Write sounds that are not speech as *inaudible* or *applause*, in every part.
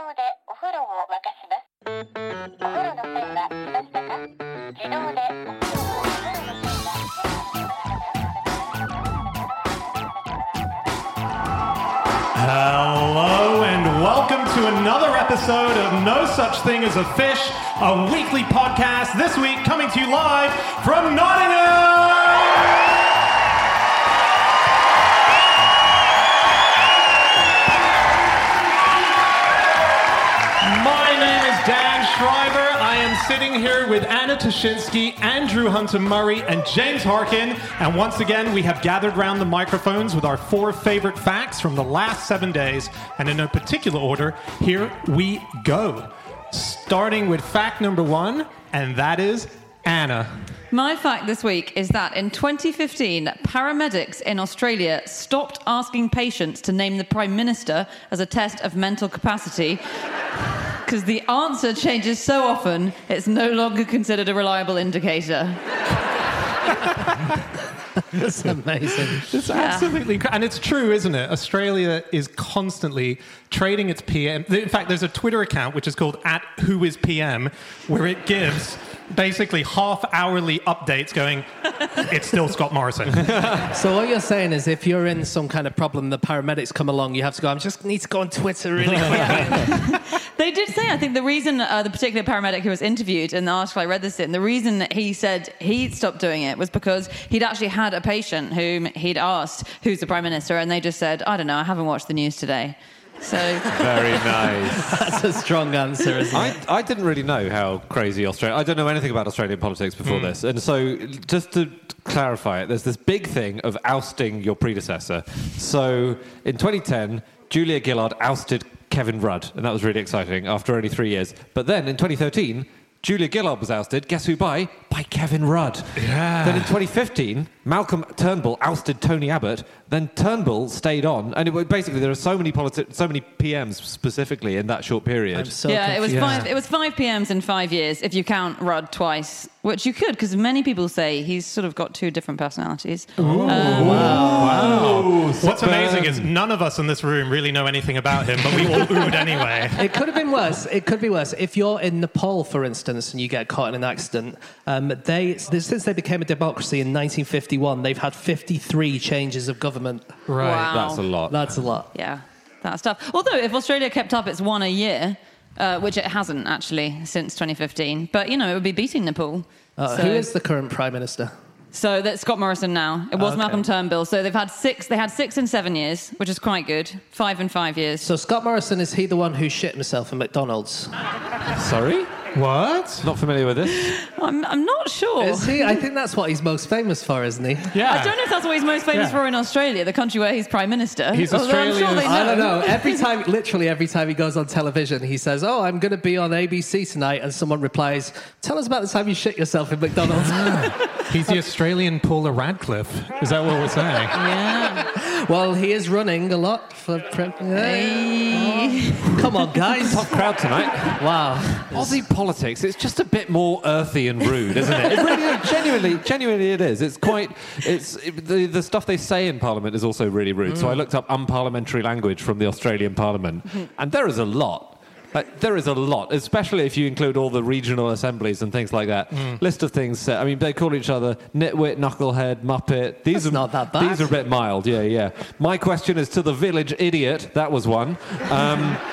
動でお風呂を沸かしますお風呂の線は来ましたか自動でお風呂をお風呂の線が Hello and welcome to another episode of No Such Thing as a Fish, a weekly podcast. This week coming to you live from Nottingham. Sitting here with Anna Ptaszynski, Andrew Hunter Murray, and James Harkin. And once again, we have gathered round the microphones with our four favorite facts from the last seven days. And in no particular order, here we go. Starting with fact number one, and that is Anna. My fact this week is that in 2015, paramedics in Australia stopped asking patients to name the Prime Minister as a test of mental capacity *laughs* because the answer changes so often, it's no longer considered a reliable indicator. *laughs* That's amazing. It's absolutely, cra- and it's true, isn't it? Australia is constantly trading its PM. In fact, there's a Twitter account which is called at Who Is PM, where it gives basically half hourly updates going. It's still Scott Morrison. *laughs* So what you're saying is, if you're in some kind of problem, the paramedics come along, you have to go. I just need to go on Twitter really *laughs* quick. *laughs* They did say, I think the reason uh, the particular paramedic who was interviewed in the article I read this in, the reason that he said he stopped doing it was because he'd actually had a patient whom he'd asked, who's the Prime Minister, and they just said, I don't know, I haven't watched the news today. So, Very nice. *laughs* That's a strong answer, isn't I, it? I didn't really know how crazy Australia. I don't know anything about Australian politics before hmm. this, and so just to clarify it, there's this big thing of ousting your predecessor. So in 2010, Julia Gillard ousted Kevin Rudd, and that was really exciting after only three years. But then in 2013. Julia Gillard was ousted. Guess who by? By Kevin Rudd. Yeah. Then in 2015, Malcolm Turnbull ousted Tony Abbott. Then Turnbull stayed on, and it, was- basically there are so many politi- so many PMs specifically in that short period. I'm so yeah, it was confused. five. It was five PMs in five years if you count Rudd twice, which you could because many people say he's sort of got two different personalities. Wow! Wow! What's amazing is none of us in this room really know anything about him, but we all *laughs* oohed anyway. It could have been worse. It could be worse. If you're in Nepal, for instance, and you get caught in an accident, um, they since they became a democracy in 1951, they've had 53 changes of government. Right. Wow. That's a lot. That's a lot. Yeah, that's tough. Although if Australia kept up its one a year, uh, which it hasn't actually since 2015, but you know it would be beating Nepal. Uh, so, Who is the current prime minister? so that's Scott Morrison now. It was Okay. Malcolm Turnbull. So they've had six. They had six in seven years, which is quite good. Five in five years. So Scott Morrison is he the one who shit himself in McDonald's? Sorry? What? Not familiar with this. I'm, I'm not sure. Is he? I think that's what he's most famous for, isn't he? Yeah. I don't know if that's what he's most famous Yeah. for in Australia, the country where he's prime minister. He's Although I'm sure Australia's- they I don't know. Every time, literally every time he goes on television, he says, "Oh, I'm going to be on ABC tonight," and someone replies, "Tell us about the time you shit yourself in McDonald's." Ah. He's the Australian Paula Radcliffe. Is that what we're saying? Yeah. Well, he is running a lot for. Pre- Hey. Come on, guys! Tough crowd tonight. Wow. Aussie politics, it's just a bit more earthy and rude, isn't it? *laughs* It really. Genuinely, genuinely it is. It's quite, it's, it, the, the stuff they say in Parliament is also really rude. So mm. I looked up unparliamentary language from the Australian Parliament, mm-hmm. and there is a lot. Like, there is a lot, especially if you include all the regional assemblies and things like that. List of things. uh, I mean, they call each other nitwit, knucklehead, muppet. These That's are not that bad. These are a bit mild. Yeah, yeah. My question is to the village idiot. That was one. Um, *laughs*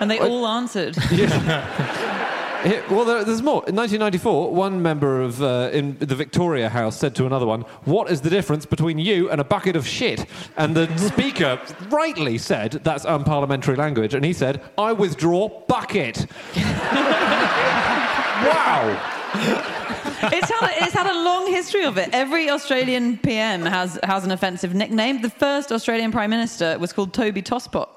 And they all answered. *laughs* Here- well, there, there's more. In 1994, one member of uh, in the Victoria House said to another one, "What is the difference between you and a bucket of shit?" And the *laughs* speaker rightly said, "That's unparliamentary language." And he said, "I withdraw bucket." *laughs* wow. It's had, a, it's had a long history of it. Every Australian PM has, has an offensive nickname. The first Australian Prime Minister was called Toby Tosspot.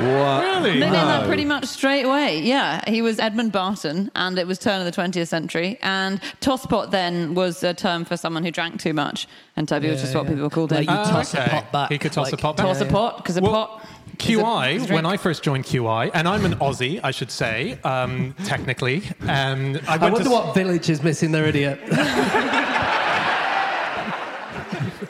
What? Really? Nicknamed that pretty much straight away. Yeah, he was Edmund Barton, and it was turn of the 20th century. And tosspot then was a term for someone who drank too much, and Toby was just what people called him. Like you Oh, toss okay. a pot back. He could toss a pot back. Toss a pot because a Well, pot. is a- QI, is a when drink. I first joined QI, and I'm an Aussie, I should say, um, technically. Um, I, I went wonder to, what village is missing their idiot. *laughs*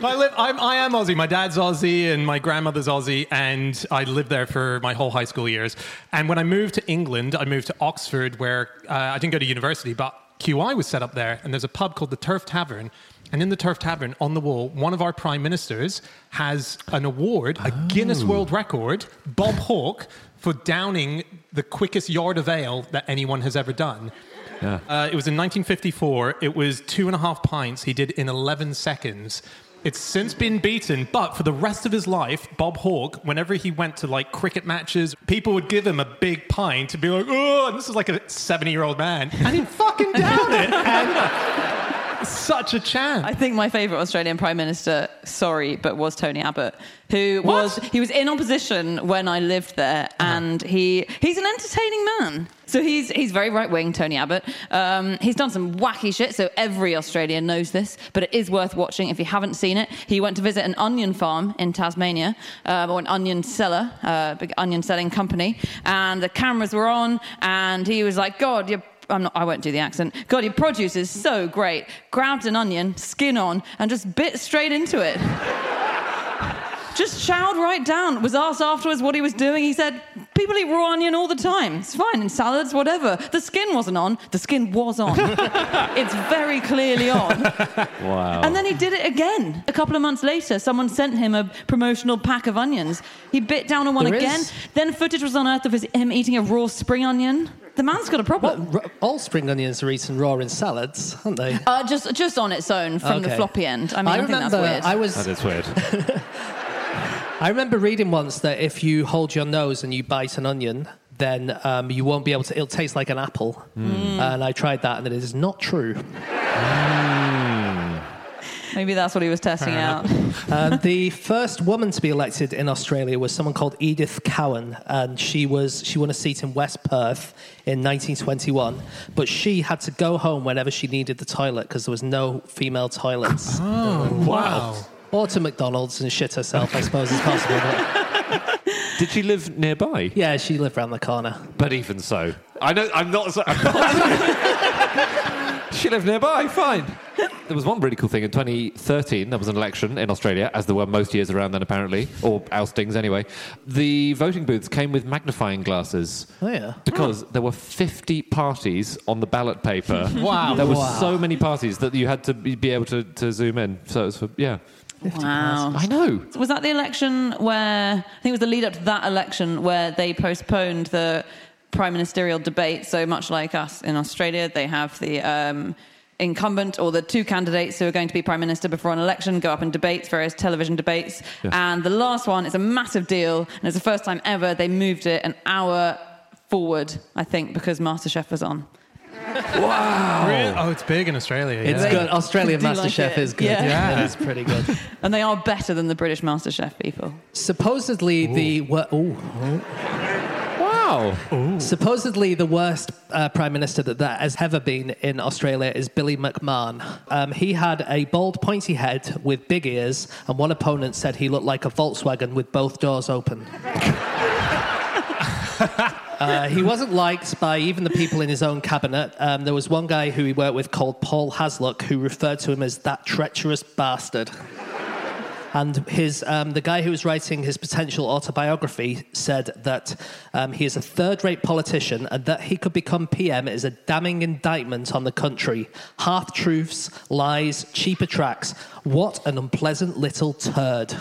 I live. I'm, I am Aussie. My dad's Aussie, and my grandmother's Aussie, and I lived there for my whole high school years. And when I moved to England, I moved to Oxford, where uh, I didn't go to university, but QI was set up there, and there's a pub called the Turf Tavern. And in the Turf Tavern, on the wall, one of our prime ministers has an award, a Guinness World Record, Bob Hawke, for downing the quickest yard of ale that anyone has ever done. Yeah. Uh, it was in 1954. It was two and a half pints he did in 11 seconds. It's since been beaten, but for the rest of his life, Bob Hawke, whenever he went to like cricket matches, people would give him a big pint to be like, oh, this is like a 70 year old man. And he'd fucking down it. And such a chance. I think my favourite Australian Prime Minister, sorry, but was Tony Abbott, who was he was in opposition when I lived there, and he he's an entertaining man. So he's he's very right wing, Tony Abbott. Um, he's done some wacky shit, so every Australian knows this, but it is worth watching if you haven't seen it. He went to visit an onion farm in Tasmania, uh, or an onion seller, uh, big onion selling company, and the cameras were on, and he was like, "God, you're." I'm not, I won't do the accent. God, your produce is so great. Grabbed an onion, skin on, and just bit straight into it. just chowed right down. Was asked afterwards what he was doing. He said, People eat raw onion all the time. It's fine in salads, whatever. The skin wasn't on. The skin was on. *laughs* it's very clearly on. Wow. And then he did it again. A couple of months later, someone sent him a promotional pack of onions. He bit down on one There again. is- Then footage was unearthed of his, him eating a raw spring onion. The man's got a problem. Well, all spring onions are eaten raw in salads, aren't they? Uh, just, just on its own from the floppy end. I mean, I, think that's remember weird. I was that is weird. *laughs* I remember reading once that if you hold your nose and you bite an onion, then um, you won't be able to. It'll taste like an apple. And I tried that, and it is not true. Maybe that's what he was testing out. Um, the first woman to be elected in Australia was someone called Edith Cowan, and she was she won a seat in West Perth in 1921. But she had to go home whenever she needed the toilet because there was no female toilets. Oh wow. Or to McDonald's and shit herself, I suppose is possible. But *laughs* Did she live nearby? yeah, she lived around the corner. But even so, I know I'm not. I'm not *laughs* she lived nearby. Fine. There was one really cool thing in 2013. There was an election in Australia, as there were most years around then, apparently, or oustings anyway. The voting booths came with magnifying glasses. Oh yeah. Because there were 50 parties on the ballot paper. *laughs* Wow. There were Wow. so many parties that you had to be be able to, to zoom in. So it was for, yeah. Wow. I know. Was that the election where, I think it was the lead up to that election where they postponed the prime ministerial debate? So much like us in Australia, they have the um, incumbent or the two candidates who are going to be prime minister before an election go up in debates, various television debates. And the last one is a massive deal, and it's the first time ever they moved it an hour forward, I think, because MasterChef was on. *laughs* Really? Oh, it's big in Australia. It's yeah. good. Australian *laughs* do like MasterChef it. is good. Yeah. Yeah. It is pretty good. *laughs* And they are better than the British MasterChef people. Supposedly the wor- ooh, Wow. supposedly the worst uh, prime minister that there has ever been in Australia is Billy McMahon. Um, he had a bald, pointy head with big ears, and one opponent said he looked like a Volkswagen with both doors open. *laughs* Uh, he wasn't liked by even the people in his own cabinet. Um, there was one guy who he worked with called Paul Hasluck who referred to him as that treacherous bastard. And his, um, the guy who was writing his potential autobiography said that um, he is a third rate politician and that he could become PM is a damning indictment on the country. Half truths, lies, cheaper tracks. What an unpleasant little turd.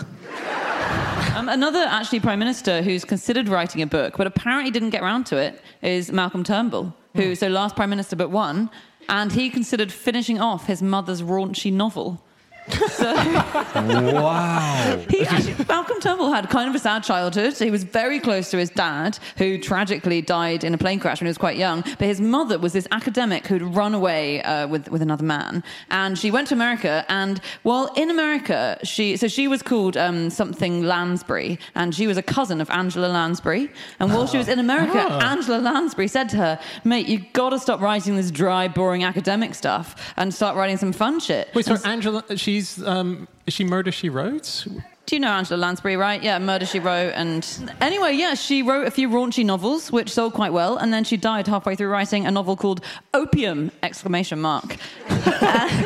Um, another actually prime minister who's considered writing a book, but apparently didn't get around to it, is Malcolm Turnbull, who so last prime minister but one, and he considered finishing off his mother's raunchy novel. So *laughs* Wow. he Malcolm Turnbull had kind of a sad childhood. He was very close to his dad, who tragically died in a plane crash when he was quite young. But his mother was this academic who'd run away uh, with with another man, and she went to America. And while in America, she so she was called um, something Lansbury, and she was a cousin of Angela Lansbury. And while she was in America, Angela Lansbury said to her, "Mate, you've got to stop writing this dry, boring academic stuff and start writing some fun shit." Wait, so Angela, she's um, is she Murder She Wrote? Do you know Angela Lansbury, right? Yeah, Murder She Wrote. And anyway, yeah, she wrote a few raunchy novels, which sold quite well, and then she died halfway through writing a novel called Opium! Exclamation mark.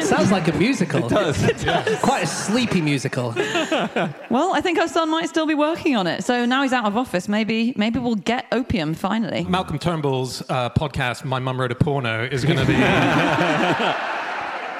Sounds like a musical. It does. *laughs* Quite a sleepy musical. Well, I think her son might still be working on it. So now he's out of office. Maybe, maybe we'll get Opium finally. Malcolm Turnbull's uh, podcast, My Mum Wrote a Porno, is going to be *laughs* *laughs*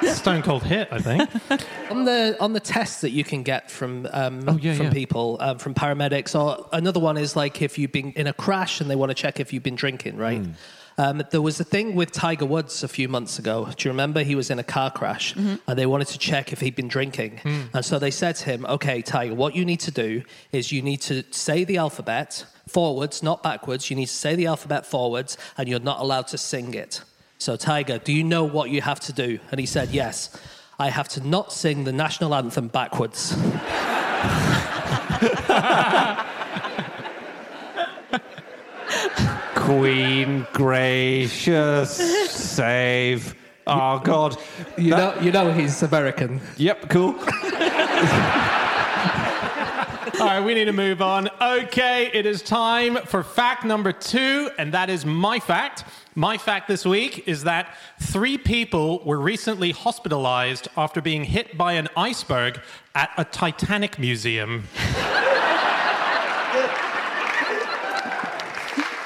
*laughs* stone cold hit, I think. *laughs* On the on the tests that you can get from um, Oh, yeah, from yeah. people um, from paramedics, or another one is like if you've been in a crash and they want to check if you've been drinking, right? Hmm. Um, there was a thing with Tiger Woods a few months ago. Do you remember? He was in a car crash and they wanted to check if he'd been drinking. And so they said to him, Okay, Tiger, what you need to do is you need to say the alphabet forwards, not backwards. You need to say the alphabet forwards and you're not allowed to sing it. So, Tiger, do you know what you have to do? And he said, Yes. I have to not sing the national anthem backwards. Queen gracious, save. Oh God. You know, you know he's American. Yep, cool. All right, we need to move on. Okay, it is time for fact number two, and that is my fact. My fact this week is that three people were recently hospitalized after being hit by an iceberg at a Titanic museum.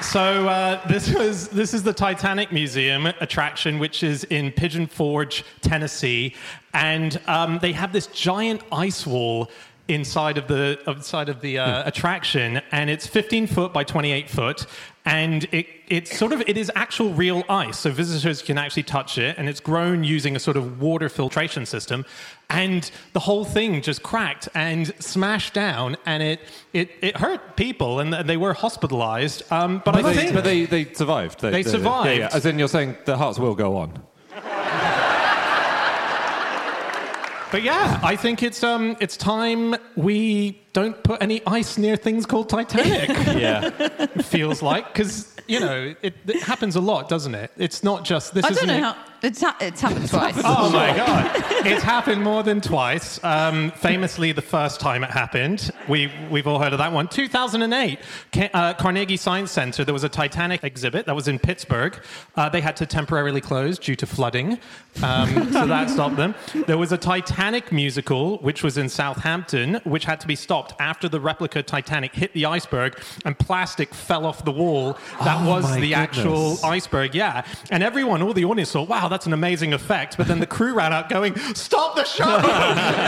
So uh, this was this is the Titanic Museum attraction, which is in Pigeon Forge, Tennessee, and um, they have this giant ice wall inside of the inside of the uh, attraction, and it's 15 foot by 28 foot, and it it's sort of it is actual real ice, so visitors can actually touch it, and it's grown using a sort of water filtration system, and the whole thing just cracked and smashed down, and it it, it hurt people, and they were hospitalized. Um, but I they, think but they, they survived. They survived. Yeah, yeah. As in, you're saying the hearts will go on. *laughs* But yeah, I think it's um it's time we don't put any ice near things called Titanic. *laughs* Yeah. it *laughs* feels like because you know it, it happens a lot, doesn't it? It's not just this. I don't isn't know it- how. It's, ha- it's happened twice. Oh my god! *laughs* It's happened more than twice. Um, famously, the first time it happened, we we've all heard of that one. 2008, Ca- uh, Carnegie Science Center. There was a Titanic exhibit that was in Pittsburgh. Uh, they had to temporarily close due to flooding, um, so that stopped them. There was a Titanic musical, which was in Southampton, which had to be stopped after the replica Titanic hit the iceberg and plastic fell off the wall. That Oh was the actual iceberg, yeah. And everyone, all the audience thought, wow, that's an amazing effect. But then the crew ran out going, stop the show! *laughs*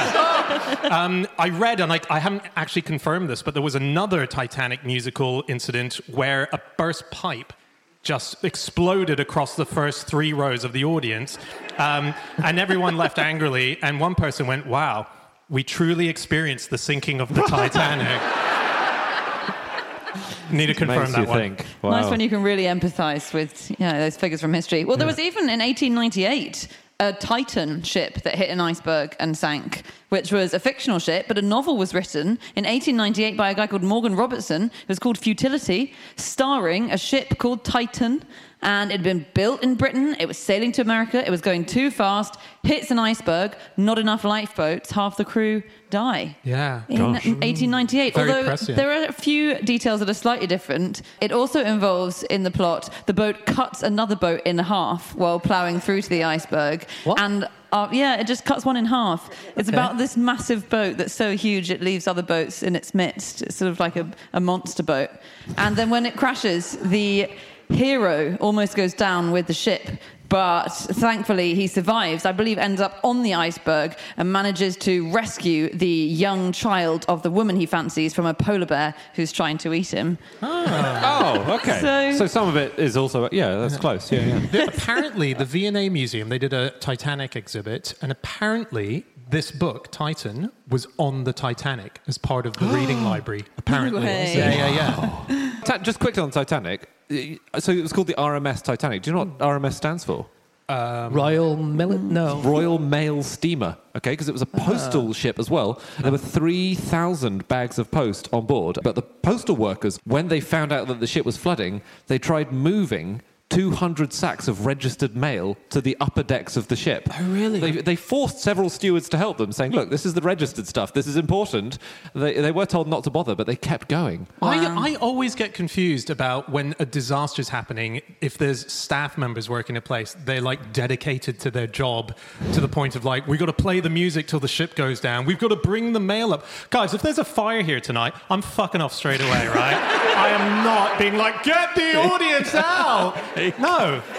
Stop! Um, I read, and I, I haven't actually confirmed this, but there was another Titanic musical incident where a burst pipe just exploded across the first three rows of the audience. Um, and everyone left *laughs* angrily. And one person went, wow, we truly experienced the sinking of the Titanic. *laughs* Need to confirm Makes that you one. think. Wow. Nice when you can really empathise with you know, those figures from history. Well, there was even in 1898 a Titan ship that hit an iceberg and sank, which was a fictional ship, but a novel was written in 1898 by a guy called Morgan Robertson. It was called Futility, starring a ship called Titan. And it had been built in Britain. It was sailing to America. It was going too fast, hits an iceberg, not enough lifeboats, half the crew die Yeah. in Gosh. 1898. Very Although prescient. there are a few details that are slightly different. It also involves in the plot the boat cuts another boat in half while ploughing through to the iceberg. What? And uh, yeah, it just cuts one in half. It's Okay. about this massive boat that's so huge it leaves other boats in its midst. It's sort of like a, a monster boat. And then when it crashes, the hero almost goes down with the ship. But thankfully, he survives. I believe ends up on the iceberg and manages to rescue the young child of the woman he fancies from a polar bear who's trying to eat him. Ah. Oh, okay. So- So, some of it is also yeah, that's close. Yeah, yeah. Apparently, the V&A Museum, they did a Titanic exhibit, and apparently this book, Titan, was on the Titanic as part of the *gasps* reading library. Apparently. way. Yeah, yeah, yeah. Ta- just quickly on Titanic. uh, So it was called the RMS Titanic. Do you know what RMS stands for? Royal Mili- No. Royal Mail Steamer. Okay, because it was a postal ship as well. There were 3,000 bags of post on board. But the postal workers, when they found out that the ship was flooding, they tried moving 200 sacks of registered mail to the upper decks of the ship. Oh, really? They, they forced several stewards to help them, saying, "Look, this is the registered stuff. This is important." They, they were told not to bother, but they kept going. I, I always get confused about when a disaster is happening. If there's staff members working a place, they're like dedicated to their job to the point of like, we've got to play the music till the ship goes down. We've got to bring the mail up. Guys, if there's a fire here tonight, I'm fucking off straight away, right? *laughs* I am not being like, get the audience out. *laughs* No. *laughs*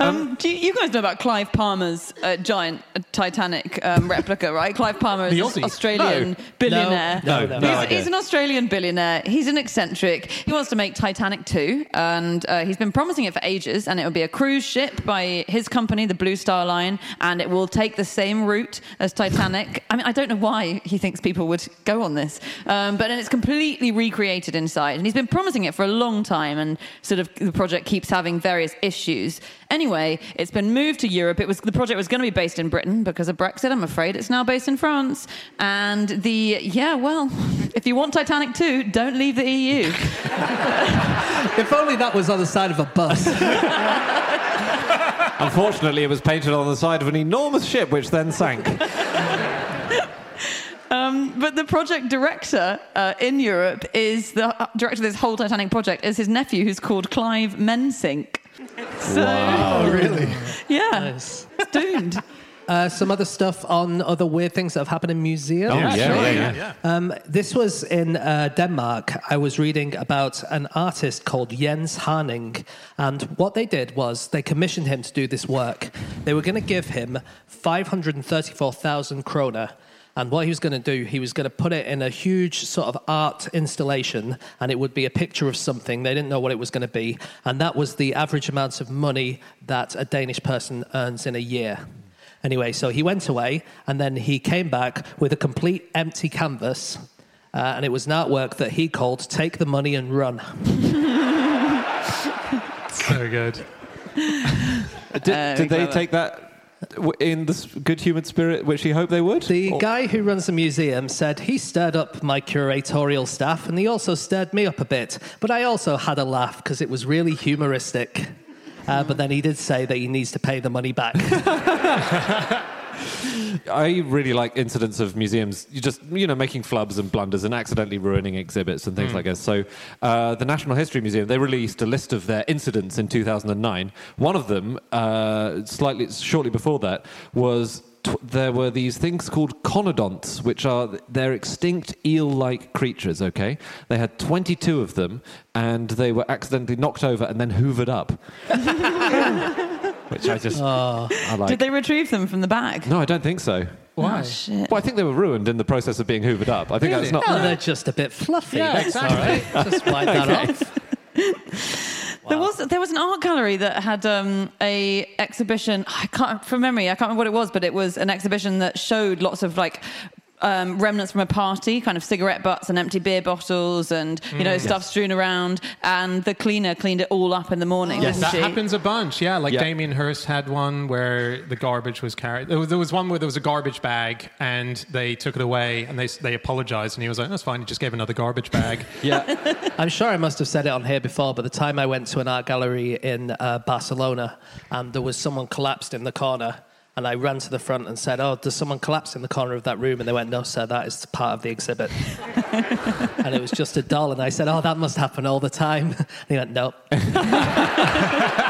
Um, do you, you guys know about Clive Palmer's uh, giant uh, Titanic um, replica, right? Clive Palmer is The an Aussie? Australian billionaire. No, no, no he's, idea. he's an Australian billionaire. He's an eccentric. He wants to make Titanic 2, and uh, he's been promising it for ages. And it will be a cruise ship by his company, the Blue Star Line, and it will take the same route as Titanic. I mean, I don't know why he thinks people would go on this, um, but then it's completely recreated inside. And he's been promising it for a long time, and sort of the project keeps having various issues. Anyway, it's been moved to Europe. It was the project was going to be based in Britain because of Brexit. I'm afraid it's now based in France. And the yeah, well, if you want Titanic 2, don't leave the EU. *laughs* If only that was on the side of a bus. *laughs* Unfortunately, it was painted on the side of an enormous ship, which then sank. But the project director uh, in Europe is the uh, director of this whole Titanic project is his nephew, who's called Clive Mensink. So, oh, really? yeah, Nice. it's doomed. Uh, some other stuff on other weird things that have happened in museums. Oh, yeah, sure, yeah, yeah. Um, this was in uh, Denmark. I was reading about an artist called Jens Haaning, and what they did was they commissioned him to do this work. They were going to give him 534,000 kroner. And what he was going to do, he was going to put it in a huge sort of art installation, and it would be a picture of something. They didn't know what it was going to be. And that was the average amount of money that a Danish person earns in a year. Anyway, so he went away, and then he came back with a complete empty canvas. Uh, and it was an artwork that he called Take the Money and Run. *laughs* So good. Did, Uh, did they clever. take that w- in the s- good human spirit which he hoped they would? The Or- guy who runs the museum said he stirred up my curatorial staff and he also stirred me up a bit. But I also had a laugh because it was really humoristic. Uh, but then he did say that he needs to pay the money back. *laughs* I really like incidents of museums, you just you know making flubs and blunders and accidentally ruining exhibits and things like this. So, uh, the National History Museum they released a list of their incidents in 2009. One of them, uh, slightly shortly before that, was. There were these things called conodonts, which are they're extinct eel-like creatures. Okay, they had 22 of them, and they were accidentally knocked over and then hoovered up. *laughs* which I just I like. Did they retrieve them from the bag? No, I don't think so. Oh, shit. Well, I think they were ruined in the process of being hoovered up. I think that's not. oh, they're just a bit fluffy. Yeah, That's exactly. all right. Just wipe that off. There was there was an art gallery that had um, a exhibition. I can't from memory. I can't remember what it was, but it was an exhibition that showed lots of like. Um, remnants from a party, kind of cigarette butts and empty beer bottles, and you know stuff strewn around. And the cleaner cleaned it all up in the morning. Yes, that she? happens a bunch. Yeah, like Yeah. Damien Hirst had one where the garbage was carried. There was, there was one where there was a garbage bag and they took it away and they they apologized and he was like, "That's fine." He just gave another garbage bag. *laughs* Yeah. *laughs* I'm sure I must have said it on here before, but the time I went to an art gallery in uh, Barcelona and there was someone collapsed in the corner, and I ran to the front and said, Oh, does someone collapse in the corner of that room? And they went, No, sir, that is part of the exhibit. *laughs* and it was just a doll. And I said, Oh, that must happen all the time. *laughs* And he went, No. *laughs*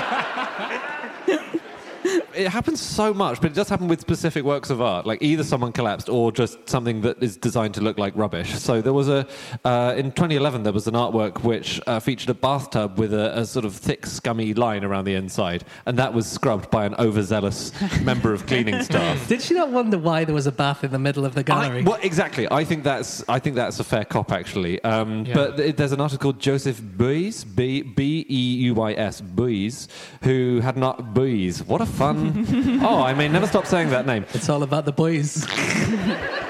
it happens so much, but it does happen with specific works of art. Like either someone collapsed or just something that is designed to look like rubbish. So there was a uh, in 2011 there was an artwork which uh, featured a bathtub with a, a sort of thick, scummy line around the inside, and that was scrubbed by an overzealous *laughs* member of cleaning staff. Did she not wonder why there was a bath in the middle of the gallery? I, well, exactly. I think that's I think that's a fair cop actually. Um, Yeah. But th- there's an article called Joseph Beuys, B B E U Y S, Beuys, who had not Beuys. What a fun! *laughs* oh, I may never stop saying that name. it's all about the boys. *laughs*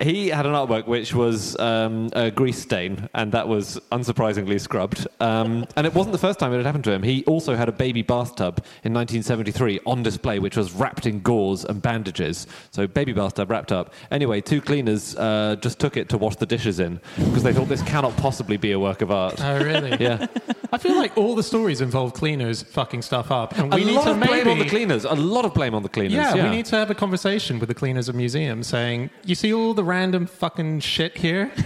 He had an artwork which was um, a grease stain, and that was unsurprisingly scrubbed. Um, and it wasn't the first time it had happened to him. He also had a baby bathtub in 1973 on display, which was wrapped in gauze and bandages. So, baby bathtub wrapped up. Anyway, two cleaners uh, just took it to wash the dishes in because they thought this cannot possibly be a work of art. Oh, really? Yeah. I feel like all the stories involve cleaners fucking stuff up, and we a need lot to of maybe blame on the cleaners. A lot of blame on the cleaners. Yeah, Yeah, we need to have a conversation with the cleaners of museums saying, you see all the random fucking shit here? *laughs*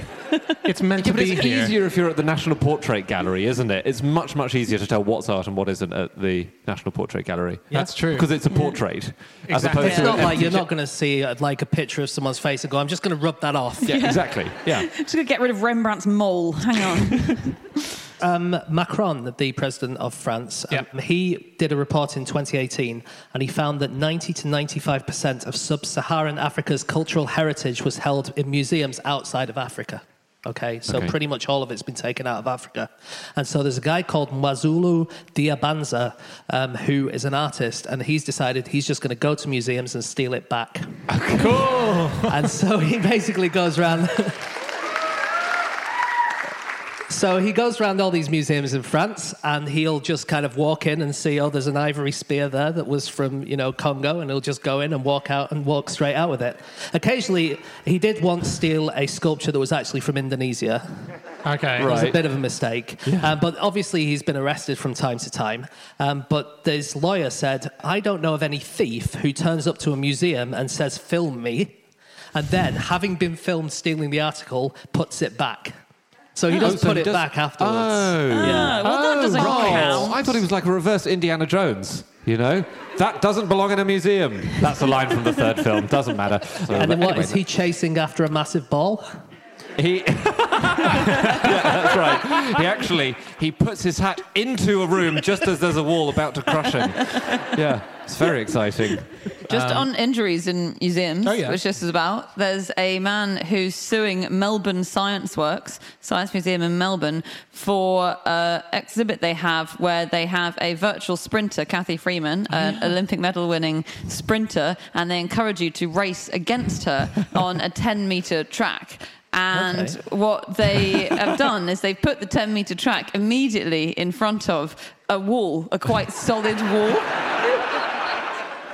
It's meant Yeah, to but be it's here. easier if you're at the National Portrait Gallery, isn't it? It's much, much easier to tell what's art and what isn't at the National Portrait Gallery. That's true. Because it's a portrait, as Exactly. opposed It's to not like you're not going to see uh, like a picture of someone's face and go, I'm just going to rub that off. Yeah, exactly. Yeah. *laughs* Just gonna get rid of Rembrandt's mole. Hang on. *laughs* Um, Macron, the president of France, um, Yep. he did a report in 2018 and he found that 90 to 95% of sub Saharan Africa's cultural heritage was held in museums outside of Africa. Okay, so Okay. pretty much all of it's been taken out of Africa. And so there's a guy called Mwazulu Diyabanza um, who is an artist and he's decided he's just going to go to museums and steal it back. cool. And so he basically goes around. *laughs* so he goes around all these museums in France, and he'll just kind of walk in and see, oh, there's an ivory spear there that was from you know Congo, and he'll just go in and walk out and walk straight out with it. Occasionally, he did once steal a sculpture that was actually from Indonesia. Okay. It was a bit of a mistake. Um, but obviously, he's been arrested from time to time. Um, but his lawyer said, I don't know of any thief who turns up to a museum and says, film me, and then, having been filmed stealing the article, puts it back. So he does Oh, so put he it does- back afterwards. Oh. Ah, well, that doesn't right. count. I thought he was like a reverse Indiana Jones. You know, that doesn't belong in a museum. That's a line from the third film. Doesn't matter. So, And then but what is anyway, he chasing after a massive ball? He, *laughs* yeah, that's right. He actually he puts his hat into a room just as there's a wall about to crush him. Yeah, it's very exciting. Just um, on injuries in museums, Oh, yeah. which this is about, there's a man who's suing Melbourne Science Works, Science Museum in Melbourne, for an exhibit they have where they have a virtual sprinter, Cathy Freeman, an oh, Olympic medal winning sprinter, and they encourage you to race against her *laughs* on a 10 meter track. And Okay. what they have done is they've put the 10 meter track immediately in front of a wall, a quite solid wall.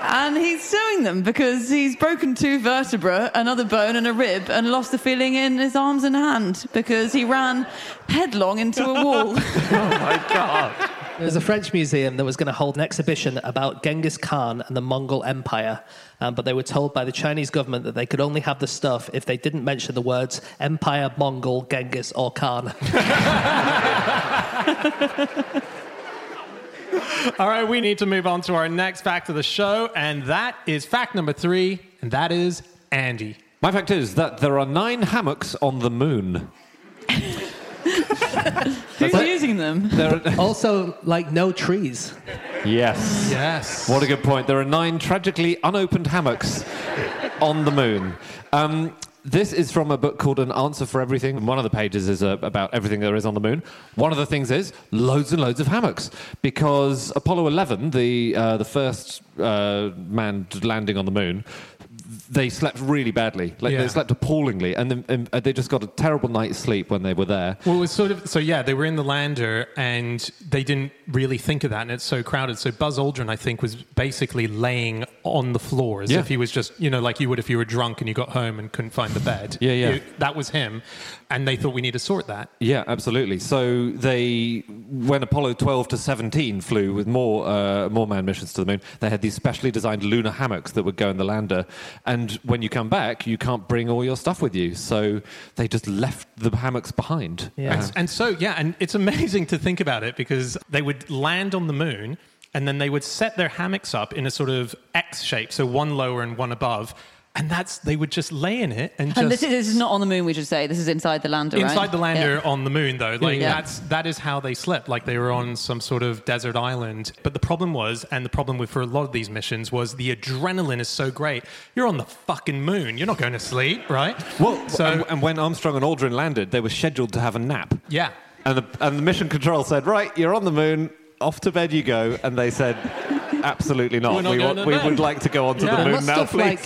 And he's suing them because he's broken two vertebrae, another bone, and a rib, and lost the feeling in his arms and hand because he ran headlong into a wall. *laughs* Oh, There's a French museum that was going to hold an exhibition about Genghis Khan and the Mongol Empire, um, but they were told by the Chinese government that they could only have the stuff if they didn't mention the words Empire, Mongol, Genghis, or Khan. *laughs* All right, we need to move on to our next fact of the show, and that is fact number three, and that is Andy. My fact is that there are nine hammocks on the moon. *laughs* Who's using them? There are, *laughs* also, like, no trees. yes. Yes. What a good point. There are nine tragically unopened hammocks on the moon. Um, this is from a book called An Answer for Everything. And one of the pages is uh, about everything there is on the moon. One of the things is loads and loads of hammocks because Apollo 11, the, uh, the first uh, manned landing on the moon, they slept really badly. Like Yeah. they slept appallingly, and then and they just got a terrible night's sleep when they were there. Well, it was sort of so. Yeah, they were in the lander, and they didn't really think of that, and it's so crowded. So Buzz Aldrin, I think, was basically laying on the floor as Yeah. if he was just, you know, like you would if you were drunk and you got home and couldn't find the bed. Yeah, yeah. You- that was him, and they thought we need to sort that. Yeah, absolutely. So they, when Apollo 12 to 17 flew with more uh, more manned missions to the moon, they had these specially designed lunar hammocks that would go in the lander. And when you come back, you can't bring all your stuff with you, so they just left the hammocks behind. Yeah. And, and so, yeah, and it's amazing to think about it because they would land on the moon and then they would set their hammocks up in a sort of X shape, so one lower and one above. And that's, they would just lay in it and just. *laughs* And this is, this is not on the moon, we should say. This is inside the lander, right? Inside the lander Yeah. on the moon, though, like Yeah. that's that is how they slept. Like they were on some sort of desert island. But the problem was, and the problem with for a lot of these missions was the adrenaline is so great. You're on the fucking moon. You're not going to sleep, right? Well, so and, and when Armstrong and Aldrin landed, they were scheduled to have a nap. yeah. And the, and the mission control said, right, you're on the moon, off to bed you go. And they said, absolutely not. We're not we want, we would like to go onto Yeah. the moon must now, have, like.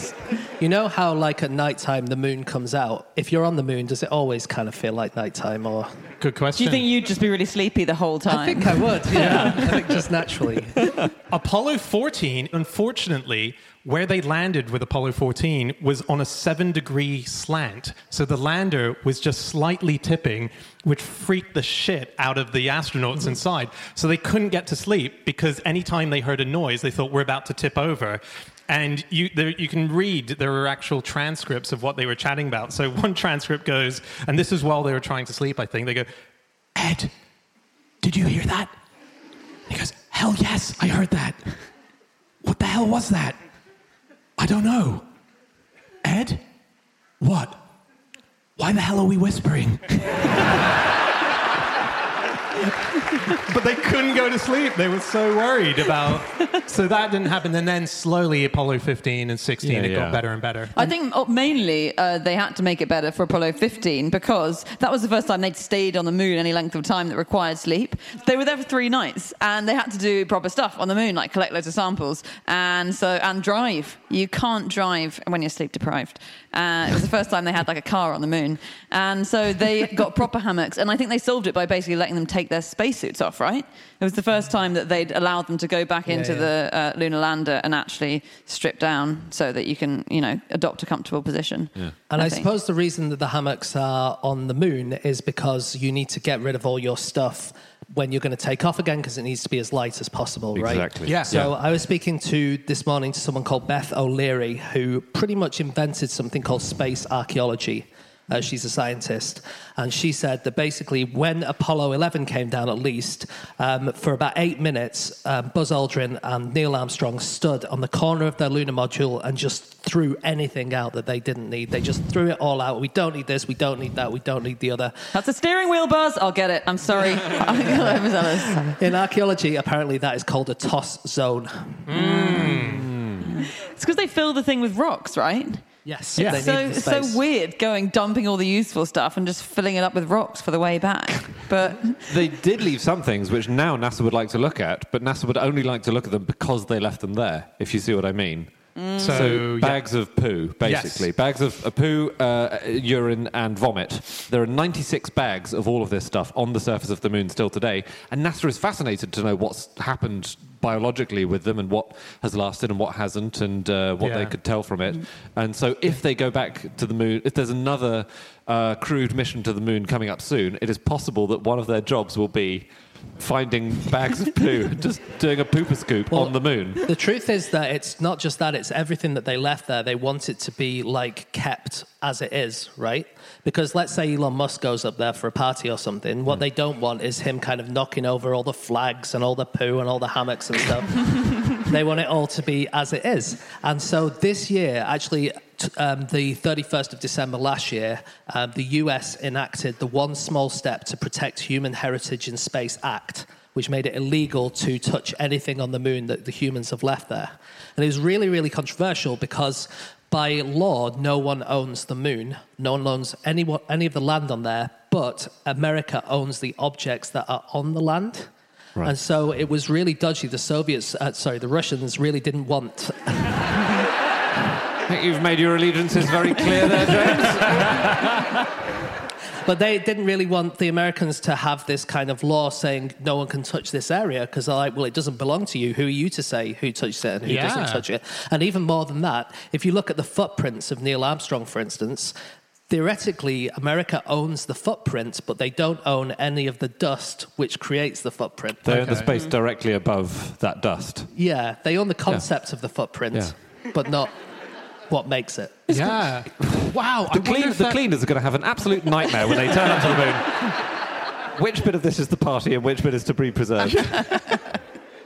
You know how, like, at nighttime the moon comes out? If you're on the moon, does it always kind of feel like nighttime or. Good question. Do you think you'd just be really sleepy the whole time? I think I would, yeah. *laughs* I think just naturally. Apollo 14, unfortunately, where they landed with Apollo 14 was on a seven degree slant. So the lander was just slightly tipping, which freaked the shit out of the astronauts mm-hmm. inside. So they couldn't get to sleep because anytime they heard a noise, they thought we're about to tip over. And you, there, you can read, there are actual transcripts of what they were chatting about. So *laughs* one transcript goes, and this is while they were trying to sleep, I think. They go, Ed, did you hear that? He goes, Hell yes, I heard that. *laughs* What the hell was that? I don't know. Ed? What? Why the hell are we whispering? *laughs* but they couldn't go to sleep. They were so worried about. So that didn't happen. And then slowly, Apollo 15 and 16, Yeah, it yeah. got better and better. I think oh, mainly uh, they had to make it better for Apollo 15 because that was the first time they'd stayed on the moon any length of time that required sleep. They were there for three nights and they had to do proper stuff on the moon, like collect loads of samples and so and drive. You can't drive when you're sleep deprived. Uh, it was the first time they had like a car on the moon, and so they got proper hammocks. And I think they solved it by basically letting them take their spacesuits off. Right? It was the first time that they'd allowed them to go back into yeah. the uh, lunar lander and actually strip down so that you can, you know, adopt a comfortable position. And I, think. suppose the reason that the hammocks are on the moon is because you need to get rid of all your stuff when you're going to take off again because it needs to be as light as possible, right? Exactly. Yeah. So I was speaking to this morning to someone called Beth O'Leary who pretty much invented something called space archaeology. Uh, she's a scientist, and she said that basically, when Apollo 11 came down, at least um, for about eight minutes, um, Buzz Aldrin and Neil Armstrong stood on the corner of their lunar module and just threw anything out that they didn't need. They just threw it all out. We don't need this. We don't need that. We don't need the other. That's a steering wheel buzz. I'll get it. I'm sorry. *laughs* *laughs* I'm overzealous. In archaeology, apparently, that is called a toss zone. It's because they fill the thing with rocks, right? Yes. Yeah. They So the it's so weird going dumping all the useful stuff and just filling it up with rocks for the way back. *laughs* But They did leave some things which now NASA would like to look at, but NASA would only like to look at them because they left them there, if you see what I mean. So, So yeah. bags of poo, basically. Yes. Bags of uh, poo, uh, urine, and vomit. There are 96 bags of all of this stuff on the surface of the moon still today, and NASA is fascinated to know what's happened biologically with them and what has lasted and what hasn't, and uh, what they could tell from it. And so, if they go back to the moon, if there's another uh, crewed mission to the moon coming up soon, it is possible that one of their jobs will be finding bags of poo, just doing a pooper scoop Well, on the moon. The truth is that it's not just that, it's everything that they left there. They want it to be like kept as it is, right? Because let's say Elon Musk goes up there for a party or something. What hmm. they don't want is him kind of knocking over all the flags and all the poo and all the hammocks and stuff. *laughs* they want it all to be as it is. And so this year, actually, t- um, the 31st of December last year, um, the US enacted the One Small Step to Protect Human Heritage in Space Act, which made it illegal to touch anything on the moon that the humans have left there. And it was really, really controversial because by law, no one owns the moon, no one owns any, any of the land on there, but America owns the objects that are on the land. Right. And so it was really dodgy. The Soviets, uh, sorry, the Russians really didn't want *laughs* I think you've made your allegiances very clear there, James. *laughs* But they didn't really want the Americans to have this kind of law saying no one can touch this area because they're like, well, it doesn't belong to you. Who are you to say who touched it and who Yeah. doesn't touch it? And even more than that, if you look at the footprints of Neil Armstrong, for instance, theoretically, America owns the footprint, but they don't own any of the dust which creates the footprint. They own the Okay. space mm-hmm. directly above that dust. Yeah, they own the concept of the footprint, Yeah. but not what makes it. yeah. Wow. The, clean, the that- cleaners are going to have an absolute nightmare when they turn up to the moon. *laughs* Which bit of this is the party and which bit is to be preserved? *laughs*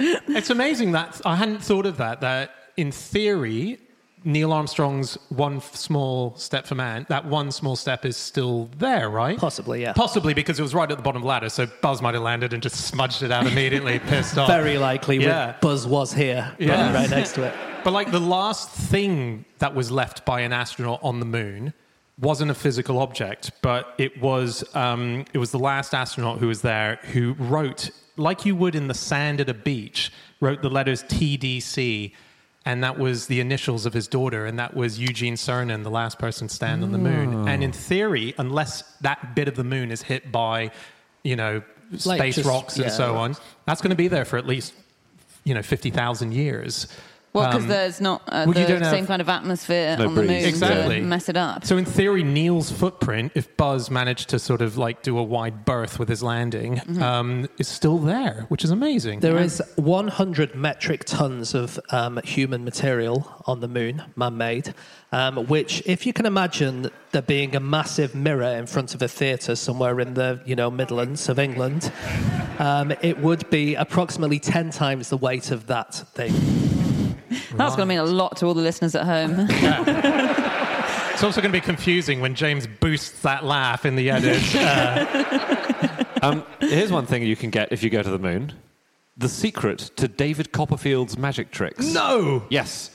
It's amazing that I hadn't thought of that. That in theory, Neil Armstrong's one small step for man, that one small step is still there, right? Possibly, yeah. Possibly because it was right at the bottom of the ladder, so Buzz might have landed and just smudged it out immediately, pissed *laughs* off. Very likely Yeah. Buzz was here, Yeah. right next to it. But like the last thing that was left by an astronaut on the moon wasn't a physical object, but it was um, it was the last astronaut who was there who wrote like you would in the sand at a beach, wrote the letters TDC. and that was the initials of his daughter, and that was Eugene Cernan, the last person to stand on the moon. And in theory, unless that bit of the moon is hit by, you know, Like space just- rocks and yeah. so on, that's going to be there for at least, you know, fifty thousand years. Well, because Um, there's not uh, well, the don't have- same kind of atmosphere No on the moon Exactly. to mess it up. So in theory, Neil's footprint, if Buzz managed to sort of like do a wide berth with his landing, Mm-hmm. um, is still there, which is amazing. There is 100 metric tons of um, human material on the moon, man-made, um, which, if you can imagine there being a massive mirror in front of a theatre somewhere in the you know Midlands of England, um, it would be approximately 10 times the weight of that thing. That's going to mean a lot to all the listeners at home. *laughs* It's also going to be confusing when James boosts that laugh in the edit. *laughs* Uh, Um, here's one thing you can get if you go to the moon: the secret to David Copperfield's magic tricks. no! Yes.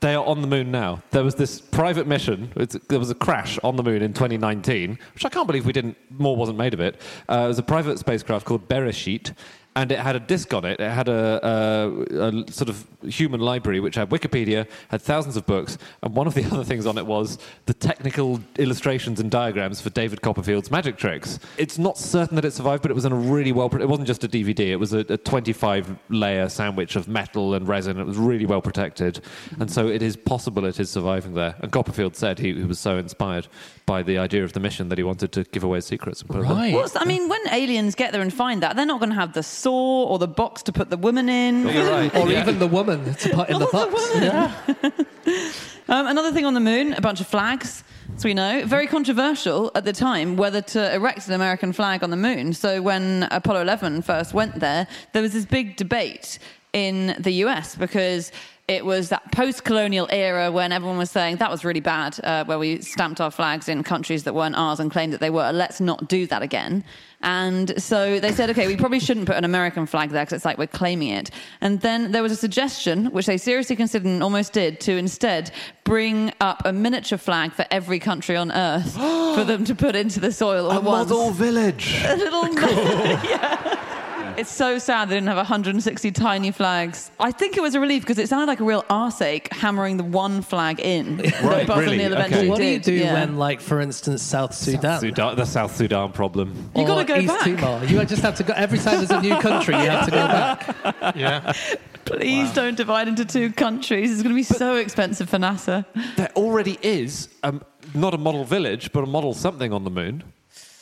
They are on the moon now. There was this private mission. It's, there was a crash on the moon in 2019, which I can't believe we didn't. More wasn't made of it. Uh, it was a private spacecraft called Bereshit, and it had a disc on it. It had a, a, a sort of human library which had Wikipedia, had thousands of books, and one of the *laughs* other things on it was the technical illustrations and diagrams for David Copperfield's magic tricks. It's not certain that it survived, but it was in a really well. It wasn't just a DVD. It was a, a 25 layer sandwich of metal and resin. It was really well protected, and so it is possible it is surviving there. And Copperfield said he, he was so inspired by the idea of the mission that he wanted to give away his secrets. And put it there. Right. What's, I mean, when aliens get there and find that, they're not going to have the saw or the box to put the woman in. Right. *laughs* Or Yeah. even the woman to put in the *laughs* Oh, the box. woman. *laughs* Um, another thing on the moon, a bunch of flags. So we know, very controversial at the time whether to erect an American flag on the moon. So when Apollo 11 first went there, there was this big debate in the US because it was that post-colonial era when everyone was saying that was really bad, uh, where we stamped our flags in countries that weren't ours and claimed that they were. Let's not do that again. And so they said, okay, we probably shouldn't put an American flag there because it's like we're claiming it. And then there was a suggestion, which they seriously considered and almost did, to instead bring up a miniature flag for every country on Earth *gasps* for them to put into the soil all A at once. model village. *laughs* A little *laughs* *laughs* yeah. It's so sad they didn't have 160 tiny flags. I think it was a relief because it sounded like a real arseache hammering the one flag in. *laughs* Right, Buzz really? O'Neill Okay. What do you did. do Yeah. when, like, for instance, South Sudan? Sudan, the South Sudan problem. You or gotta go East back. Timor. You just have to go every time there's a new country. You have to go *laughs* back. Yeah. Please don't divide into two countries. It's going to be so expensive for NASA. There already is um, not a model village, but a model something on the moon.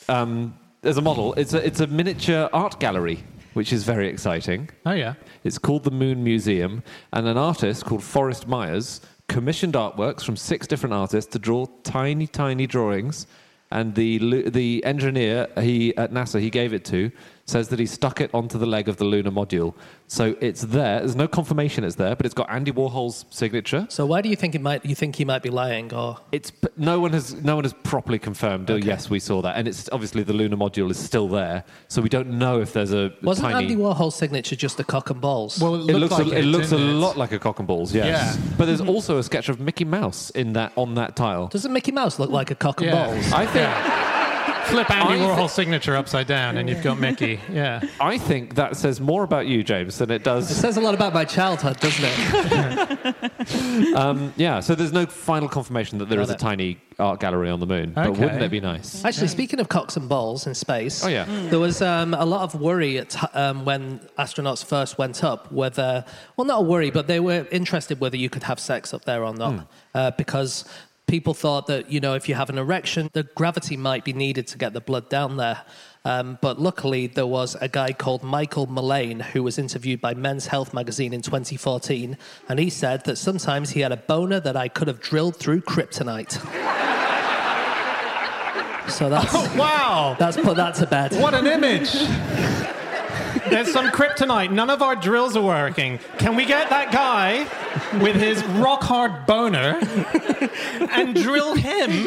Um, there's a model. It's a, it's a miniature art gallery, which is very exciting. Oh, yeah. It's called the Moon Museum, and an artist called Forrest Myers commissioned artworks from six different artists to draw tiny, tiny drawings. And the the engineer he at NASA he gave it to says that he stuck it onto the leg of the lunar module. So it's there. There's no confirmation it's there, but it's got Andy Warhol's signature. So why do you think it might? You think he might be lying, or It's but no one has no one has properly confirmed. Oh, yes, we saw that, and it's obviously the lunar module is still there, so we don't know if there's a wasn't tiny. Andy Warhol's signature just a cock and balls? Well, it looks like a, it looks a didn't it? lot like a cock and balls, yes. Yeah. But there's also a sketch of Mickey Mouse in that on that tile. Doesn't Mickey Mouse look like a cock and Yeah. balls? I think Flip Andy I thi- Warhol's signature upside down, and you've got Mickey. *laughs* Yeah. I think that says more about you, James, than it It does. says a lot about my childhood, doesn't it? *laughs* Um, yeah. So there's no final confirmation that there is a Got it. tiny art gallery on the moon. But wouldn't it be nice? Actually, speaking of cocks and balls in space, Oh, yeah. there was um, a lot of worry at um, when astronauts first went up whether, well, not a worry, but they were interested whether you could have sex up there or not, uh, because people thought that you know if you have an erection, the gravity might be needed to get the blood down there. Um, but luckily, there was a guy called Michael Mullane who was interviewed by Men's Health magazine in 2014, and he said that sometimes he had a boner that I could have drilled through kryptonite. *laughs* so that's *laughs* Wow. that's put that to bed. What an image. There's some kryptonite. None of our drills are working. Can we get that guy with his rock hard boner and drill him?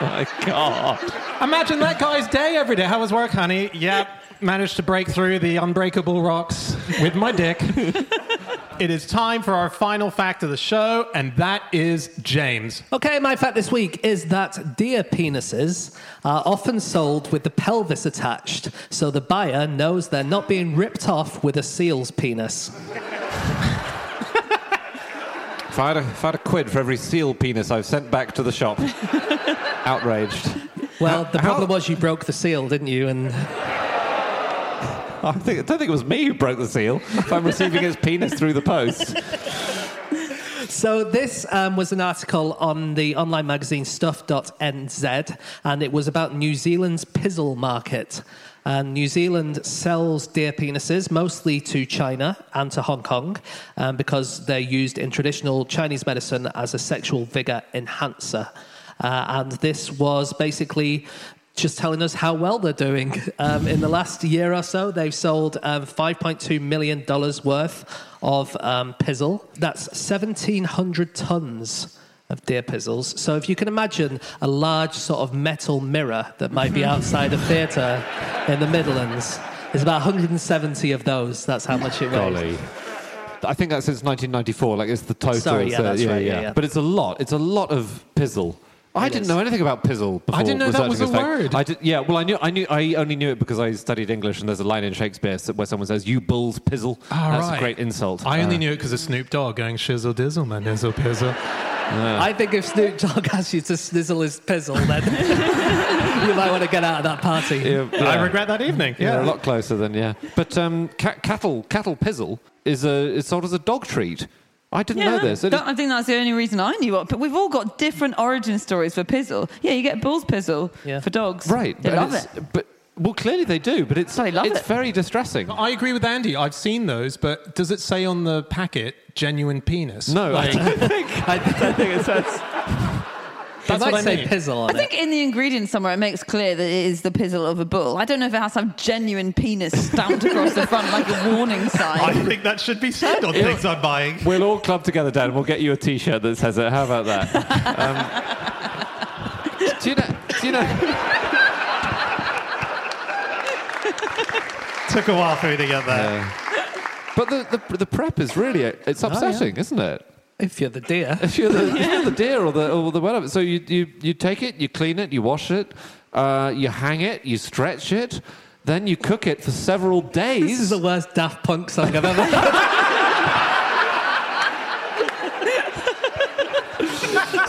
my God. Imagine that guy's day every day. How was work, honey? Yep. Managed to break through the unbreakable rocks with my dick. It is time for our final fact of the show, and that is James. Okay, my fact this week is that deer penises are often sold with the pelvis attached, so the buyer knows they're not being ripped off with a seal's penis. *laughs* If I, had a, if I had a quid for every seal penis I've sent back to the shop, *laughs* outraged. Well, the How- problem was you broke the seal, didn't you? And I, think, I don't think it was me who broke the seal. If I'm receiving his penis through the post. So this um, was an article on the online magazine Stuff.nz, and it was about New Zealand's pizzle market. And New Zealand sells deer penises mostly to China and to Hong Kong um, because they're used in traditional Chinese medicine as a sexual vigor enhancer. Uh, and this was basically just telling us how well they're doing. Um, in the last year or so, they've sold um, $5.2 million worth of um, pizzle. That's 1,700 tons of deer pizzles. So if you can imagine a large sort of metal mirror that might be outside a theatre in the Midlands, there's about 170 of those. That's how much it weighs. Golly. I think that's since 1994. Like it's the total. Sorry, yeah, so- that's right, yeah, yeah. But it's a lot. It's a lot of pizzle. I didn't know anything about pizzle before. I didn't know that was a fact. word. I did, yeah, well, I knew, I knew, I only knew it because I studied English, and there's a line in Shakespeare where someone says, "You bulls pizzle." Ah, That's right. a great insult. I only Uh, knew it because of Snoop Dogg going shizzle dizzle, man, nizzle pizzle. I think if Snoop Dogg asks you to snizzle his pizzle, then *laughs* you might want to get out of that party. yeah, I regret that evening. Yeah, Yeah. a lot closer than yeah. But um, ca- cattle, cattle pizzle is a is sold as a dog treat. I didn't know this. It is- I think that's the only reason I knew it. But we've all got different origin stories for pizzle. Yeah, you get bull's pizzle Yeah. for dogs. right, They and love it. But well, clearly they do. But it's They love it's it. very distressing. I agree with Andy. I've seen those, but does it say on the packet genuine penis? No, I don't think. *laughs* I don't think it says. They That's might what I say mean. pizzle on I think in the ingredients somewhere it makes clear that it is the pizzle of a bull. I don't know if it has some genuine penis stamped across the front like a warning sign. I sign. think that should be said on things I'm buying. We'll all club together, Dan. We'll get you a T-shirt that says it. How about that? *laughs* Um, do you know? Do you know? Took a while for me to get there. But the, the the prep is really it's upsetting, isn't it? If you're the deer. If you're the, if you're the deer or the or the whatever, so you, you you take it, you clean it, you wash it, uh, you hang it, you stretch it, then you cook it for several days. This is the worst Daft Punk song I've ever heard.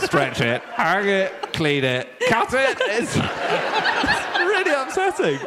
*laughs* stretch it, hang it, clean it, cut it. It's, it's really upsetting.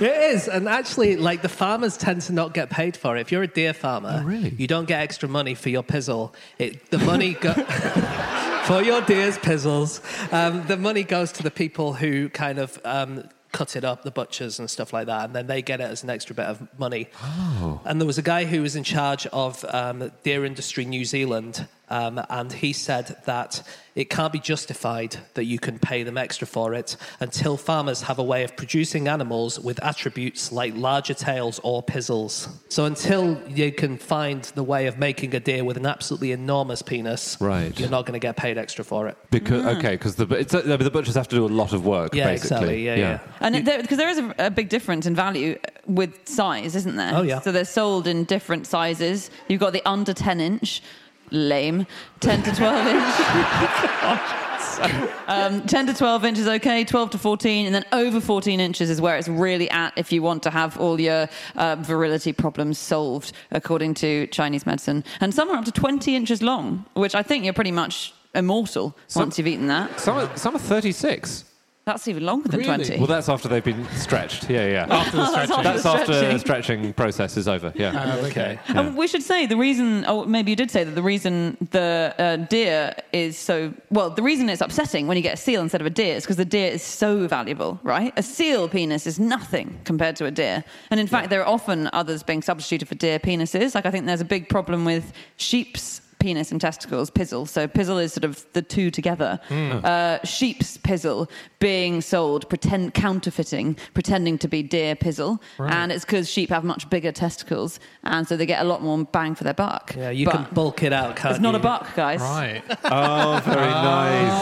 It is, and actually, like the farmers tend to not get paid for it. If you're a deer farmer, really? you don't get extra money for your pizzle. It, the money go- *laughs* for your deer's pizzles. Um, the money goes to the people who kind of um, cut it up, the butchers and stuff like that, and then they get it as an extra bit of money. Oh. And there was a guy who was in charge of um, deer industry New Zealand, um, and he said that it can't be justified that you can pay them extra for it until farmers have a way of producing animals with attributes like larger tails or pizzles. So until you can find the way of making a deer with an absolutely enormous penis, Right. you're not going to get paid extra for it. Because okay, because the it's, uh, the butchers have to do a lot of work. Yeah, basically. exactly. Yeah, yeah. And because there, 'cause there is a, a big difference in value with size, isn't there? Oh, yeah. So they're sold in different sizes. You've got the under 10 inch, lame, 10 to 12 inch. *laughs* *laughs* um, 10 to 12 inches okay 12 to 14 and then over 14 inches is where it's really at if you want to have all your uh, virility problems solved according to chinese medicine and some are up to 20 inches long which i think you're pretty much immortal once you've eaten that Some are, some are 36. That's even longer than Really? 20 Well, that's after they've been stretched. Yeah, yeah. *laughs* After the stretching. That's after stretching. stretching process is over. Yeah. Oh, okay. And we should say the reason, or maybe you did say that the reason the uh, deer is so well, the reason it's upsetting when you get a seal instead of a deer is because the deer is so valuable, right? A seal penis is nothing compared to a deer, and in fact, there are often others being substituted for deer penises. Like I think there's a big problem with sheep's penis and testicles, pizzle. So pizzle is sort of the two together. Uh, sheep's pizzle being sold, pretend counterfeiting, pretending to be deer pizzle, and it's because sheep have much bigger testicles, and so they get a lot more bang for their buck. Yeah, you But can bulk it out, can't It's not you? a buck, guys. Right. *laughs* Oh, very nice.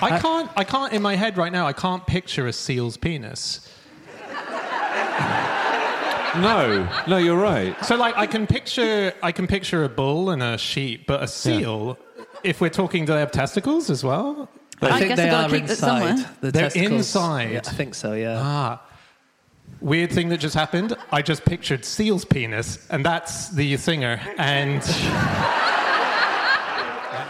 I can't. I can't. In my head right now, I can't picture a seal's penis. No, no, you're right. So, like, I can picture. I can picture a bull and a sheep, but a seal. If we're talking, do they have testicles as well? I, I think guess they they've gotta are keep it somewhere. inside. The They're testicles. inside. Yeah, I think so. Yeah. Ah. weird thing that just happened. I just pictured Seal's penis, and that's the singer. And *laughs*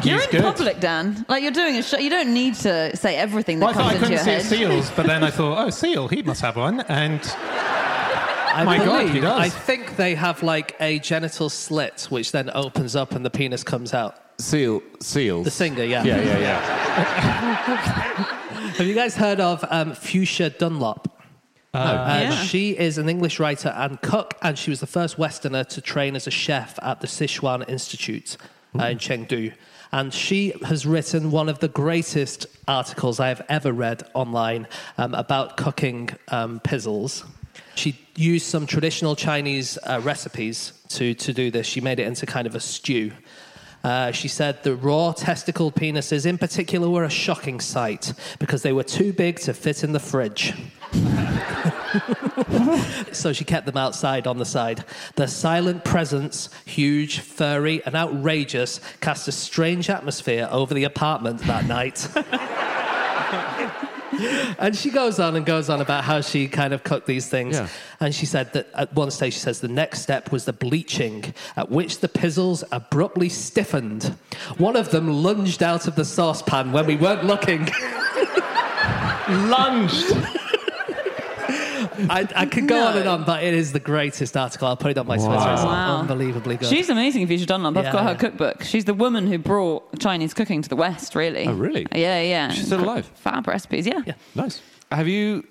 You're he's in good. public, Dan. Like you're doing a show. You don't need to say everything that Well, I thought comes I into couldn't your see head. Seals, but then I *laughs* thought, oh, Seal, he must have one. And I My God, he does. I think they have like a genital slit, which then opens up and the penis comes out. Seal, seals. The singer, yeah. Yeah, yeah, yeah. *laughs* Have you guys heard of um, Fuchsia Dunlop? Uh, Yeah. She is an English writer and cook, and she was the first Westerner to train as a chef at the Sichuan Institute uh, in Chengdu. And she has written one of the greatest articles I have ever read online um, about cooking um, pizzles. She used some traditional Chinese uh, recipes to, to do this. She made it into kind of a stew. Uh, she said the raw testicle penises, in particular, were a shocking sight because they were too big to fit in the fridge. *laughs* so she kept them outside on the side. Their silent presence, huge, furry, and outrageous, cast a strange atmosphere over the apartment that night. *laughs* *laughs* and she goes on and goes on about how she kind of cooked these things. Yeah. And she said that at one stage, she says the next step was the bleaching, at which the pizzles abruptly stiffened. One of them lunged out of the saucepan when we weren't looking. lunged. *laughs* I, I could go No. on and on, but it is the greatest article. I'll put it on my Twitter. It's Wow. unbelievably good. She's amazing, Fuchsia Dunlop. I've Yeah, got her yeah. cookbook. She's the woman who brought Chinese cooking to the West, really. Oh, really? Yeah, yeah. She's still alive? Fab recipes, yeah. Yeah. Nice. Have you?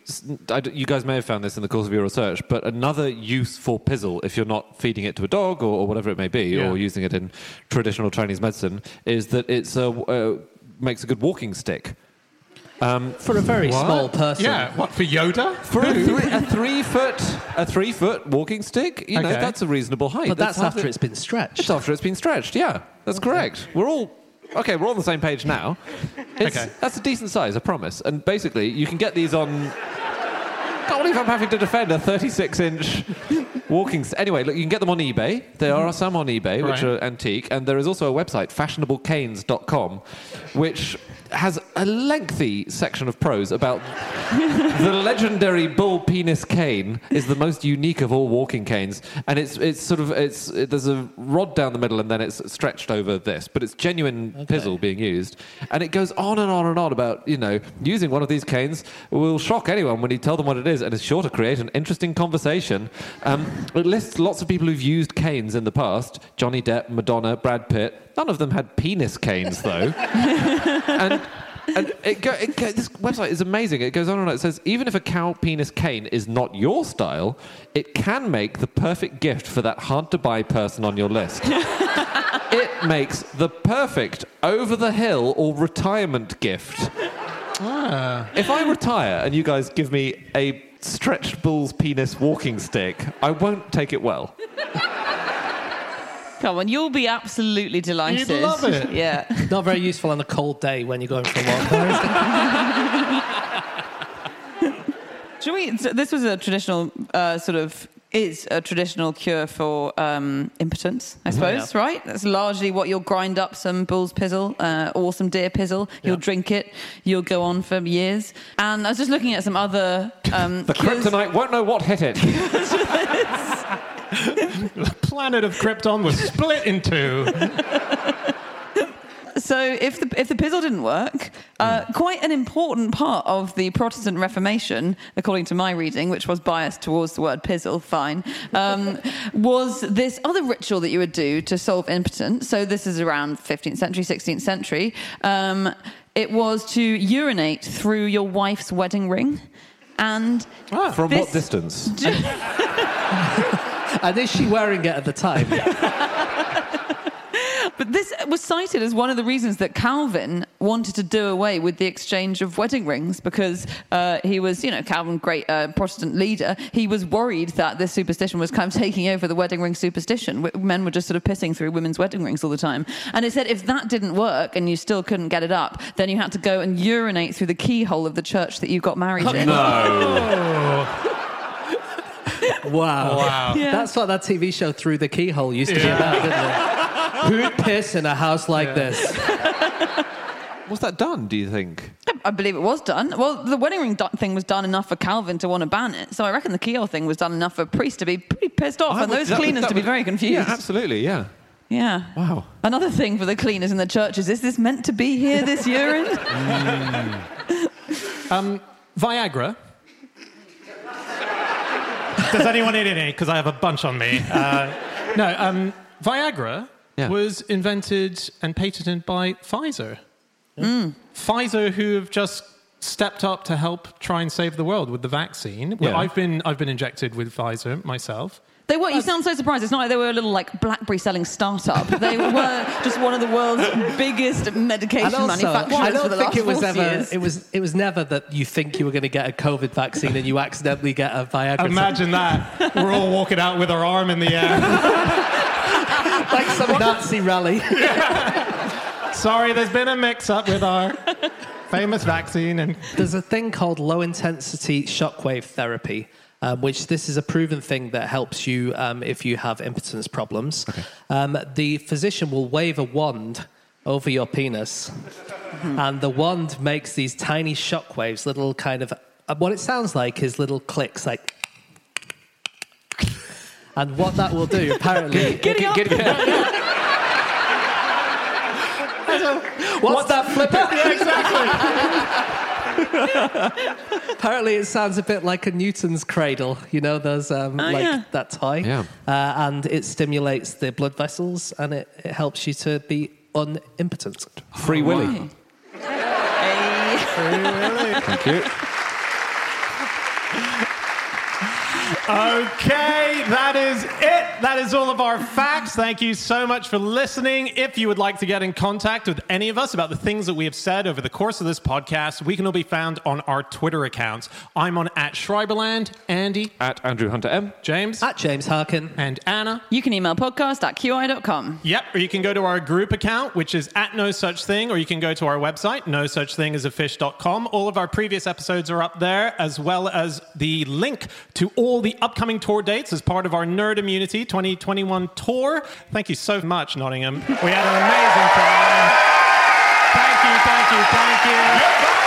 I d you guys may have found this in the course of your research, but another use for pizzle, if you're not feeding it to a dog or, or whatever it may be, Yeah. or using it in traditional Chinese medicine, is that it's a uh, makes a good walking stick. Um, for a very What? small person. Yeah, what, for Yoda? For a three, a three foot a three foot walking stick, you know Okay. that's a reasonable height. But that's, half after the- it's been stretched. It's after it's been stretched. Yeah, that's correct. We're all okay. We're all on the same page now. It's, Okay. That's a decent size, I promise. And basically, you can get these on. Can't believe I'm having to defend a 36 inch walking. s Anyway, look, you can get them on eBay. There are some on eBay which Right. are antique, and there is also a website, fashionablecanes.com, which has a lengthy section of prose about the legendary bull penis cane is the most unique of all walking canes, and it's it's sort of it's it, there's a rod down the middle, and then it's stretched over this, but it's genuine pizzle being used, and it goes on and on and on about you know using one of these canes will shock anyone when you tell them what it is, and it's sure to create an interesting conversation. Um, it lists lots of people who've used canes in the past: Johnny Depp, Madonna, Brad Pitt. None of them had penis canes though. *laughs* And and it go, it go, this website is amazing. It goes on and on. It says even if a cow penis cane is not your style, it can make the perfect gift for that hard to buy person on your list. *laughs* it makes the perfect over the hill or retirement gift. Ah. If I retire and you guys give me a stretched bull's penis walking stick, I won't take it well. Come on, you'll be absolutely delighted. You'd love it. *laughs* Yeah. Not very useful on a cold day when you're going for a walk. though, is? *laughs* Should we? so This was a traditional uh, sort of is a traditional cure for um, impotence, I suppose, Yeah. right? That's largely what you'll grind up some bull's pizzle uh, or some deer pizzle. You'll Yeah. drink it. You'll go on for years. And I was just looking at some other um, The cures- kryptonite won't know what hit it. *laughs* The planet of Krypton was split in two. So if the if the pizzle didn't work, uh, quite an important part of the Protestant Reformation, according to my reading, which was biased towards the word pizzle, fine, um, *laughs* was this other ritual that you would do to solve impotence. So this is around 15th century, 16th century. Um, it was to urinate through your wife's wedding ring, and From This- what distance? *laughs* *laughs* and is she wearing it at the time? But this was cited as one of the reasons that Calvin wanted to do away with the exchange of wedding rings because uh, he was, you know, Calvin, great uh, Protestant leader. He was worried that this superstition was kind of taking over the wedding ring superstition. Men were just sort of pissing through women's wedding rings all the time. And it said if that didn't work and you still couldn't get it up, then you had to go and urinate through the keyhole of the church that you got married in. *laughs* *laughs* Wow. Wow. Yeah. That's what that TV show Through the Keyhole used to be about, didn't it? *laughs* Who'd piss in a house like this? *laughs* was that done? Do you think? I believe it was done. Well, the wedding ring do- thing was done enough for Calvin to want to ban it. So I reckon the keyhole thing was done enough for priests to be pretty pissed off I and would- those that would- cleaners that to be would- very confused. Yeah, absolutely. Yeah. Yeah. Wow. Another thing for the cleaners in the churches is this meant to be here, this urine? Mm. Um, Viagra. Does anyone need any? Because I have a bunch on me. Uh, no, um, Viagra Yeah. was invented and patented by Pfizer. Pfizer, who have just stepped up to help try and save the world with the vaccine. Well, Yeah. I've been I've been injected with Pfizer myself. They were, you sound so surprised. It's not like they were a little like Blackberry selling startup. They *laughs* were just one of the world's biggest medication And also, manufacturers I don't the think last it was 40 ever. years. It was. It was never that you think you were going to get a COVID vaccine and you accidentally get a Viagra. Imagine that. We're all walking out with our arm in the air. *laughs* like some Nazi rally. *laughs* Sorry, there's been a mix up with our famous vaccine and There's a thing called low intensity shockwave therapy, um, which this is a proven thing that helps you um, if you have impotence problems. Um, the physician will wave a wand over your penis, and the wand makes these tiny shockwaves, little kind of. Uh, what it sounds like is little clicks, like. And what that will do, apparently. Giddy up. *laughs* What's, that flipper? *laughs* *laughs* *laughs* Apparently, it sounds a bit like a Newton's cradle. You know, those um, Oh, like yeah. that toy. Yeah. Uh, and it stimulates the blood vessels, and it, it helps you to be unimpotent. Free Willy. Hey. *laughs* Thank you. *laughs* Okay, that is it. That is all of our facts. Thank you so much for listening. If you would like to get in contact with any of us about the things that we have said over the course of this podcast, we can all be found on our Twitter accounts. I'm on at Schreiberland, Andy, At Andrew Hunter M. James, At James Harkin. and Anna. You can email podcast at qi.com. Yep, or you can go to our group account, which is at no such thing, or you can go to our website, no such thing as a fish.com. All of our previous episodes are up there, as well as the link to all upcoming tour dates as part of our Nerd Immunity 2021 tour. Thank you so much, Nottingham. We had an amazing time. Thank you, thank you, thank you.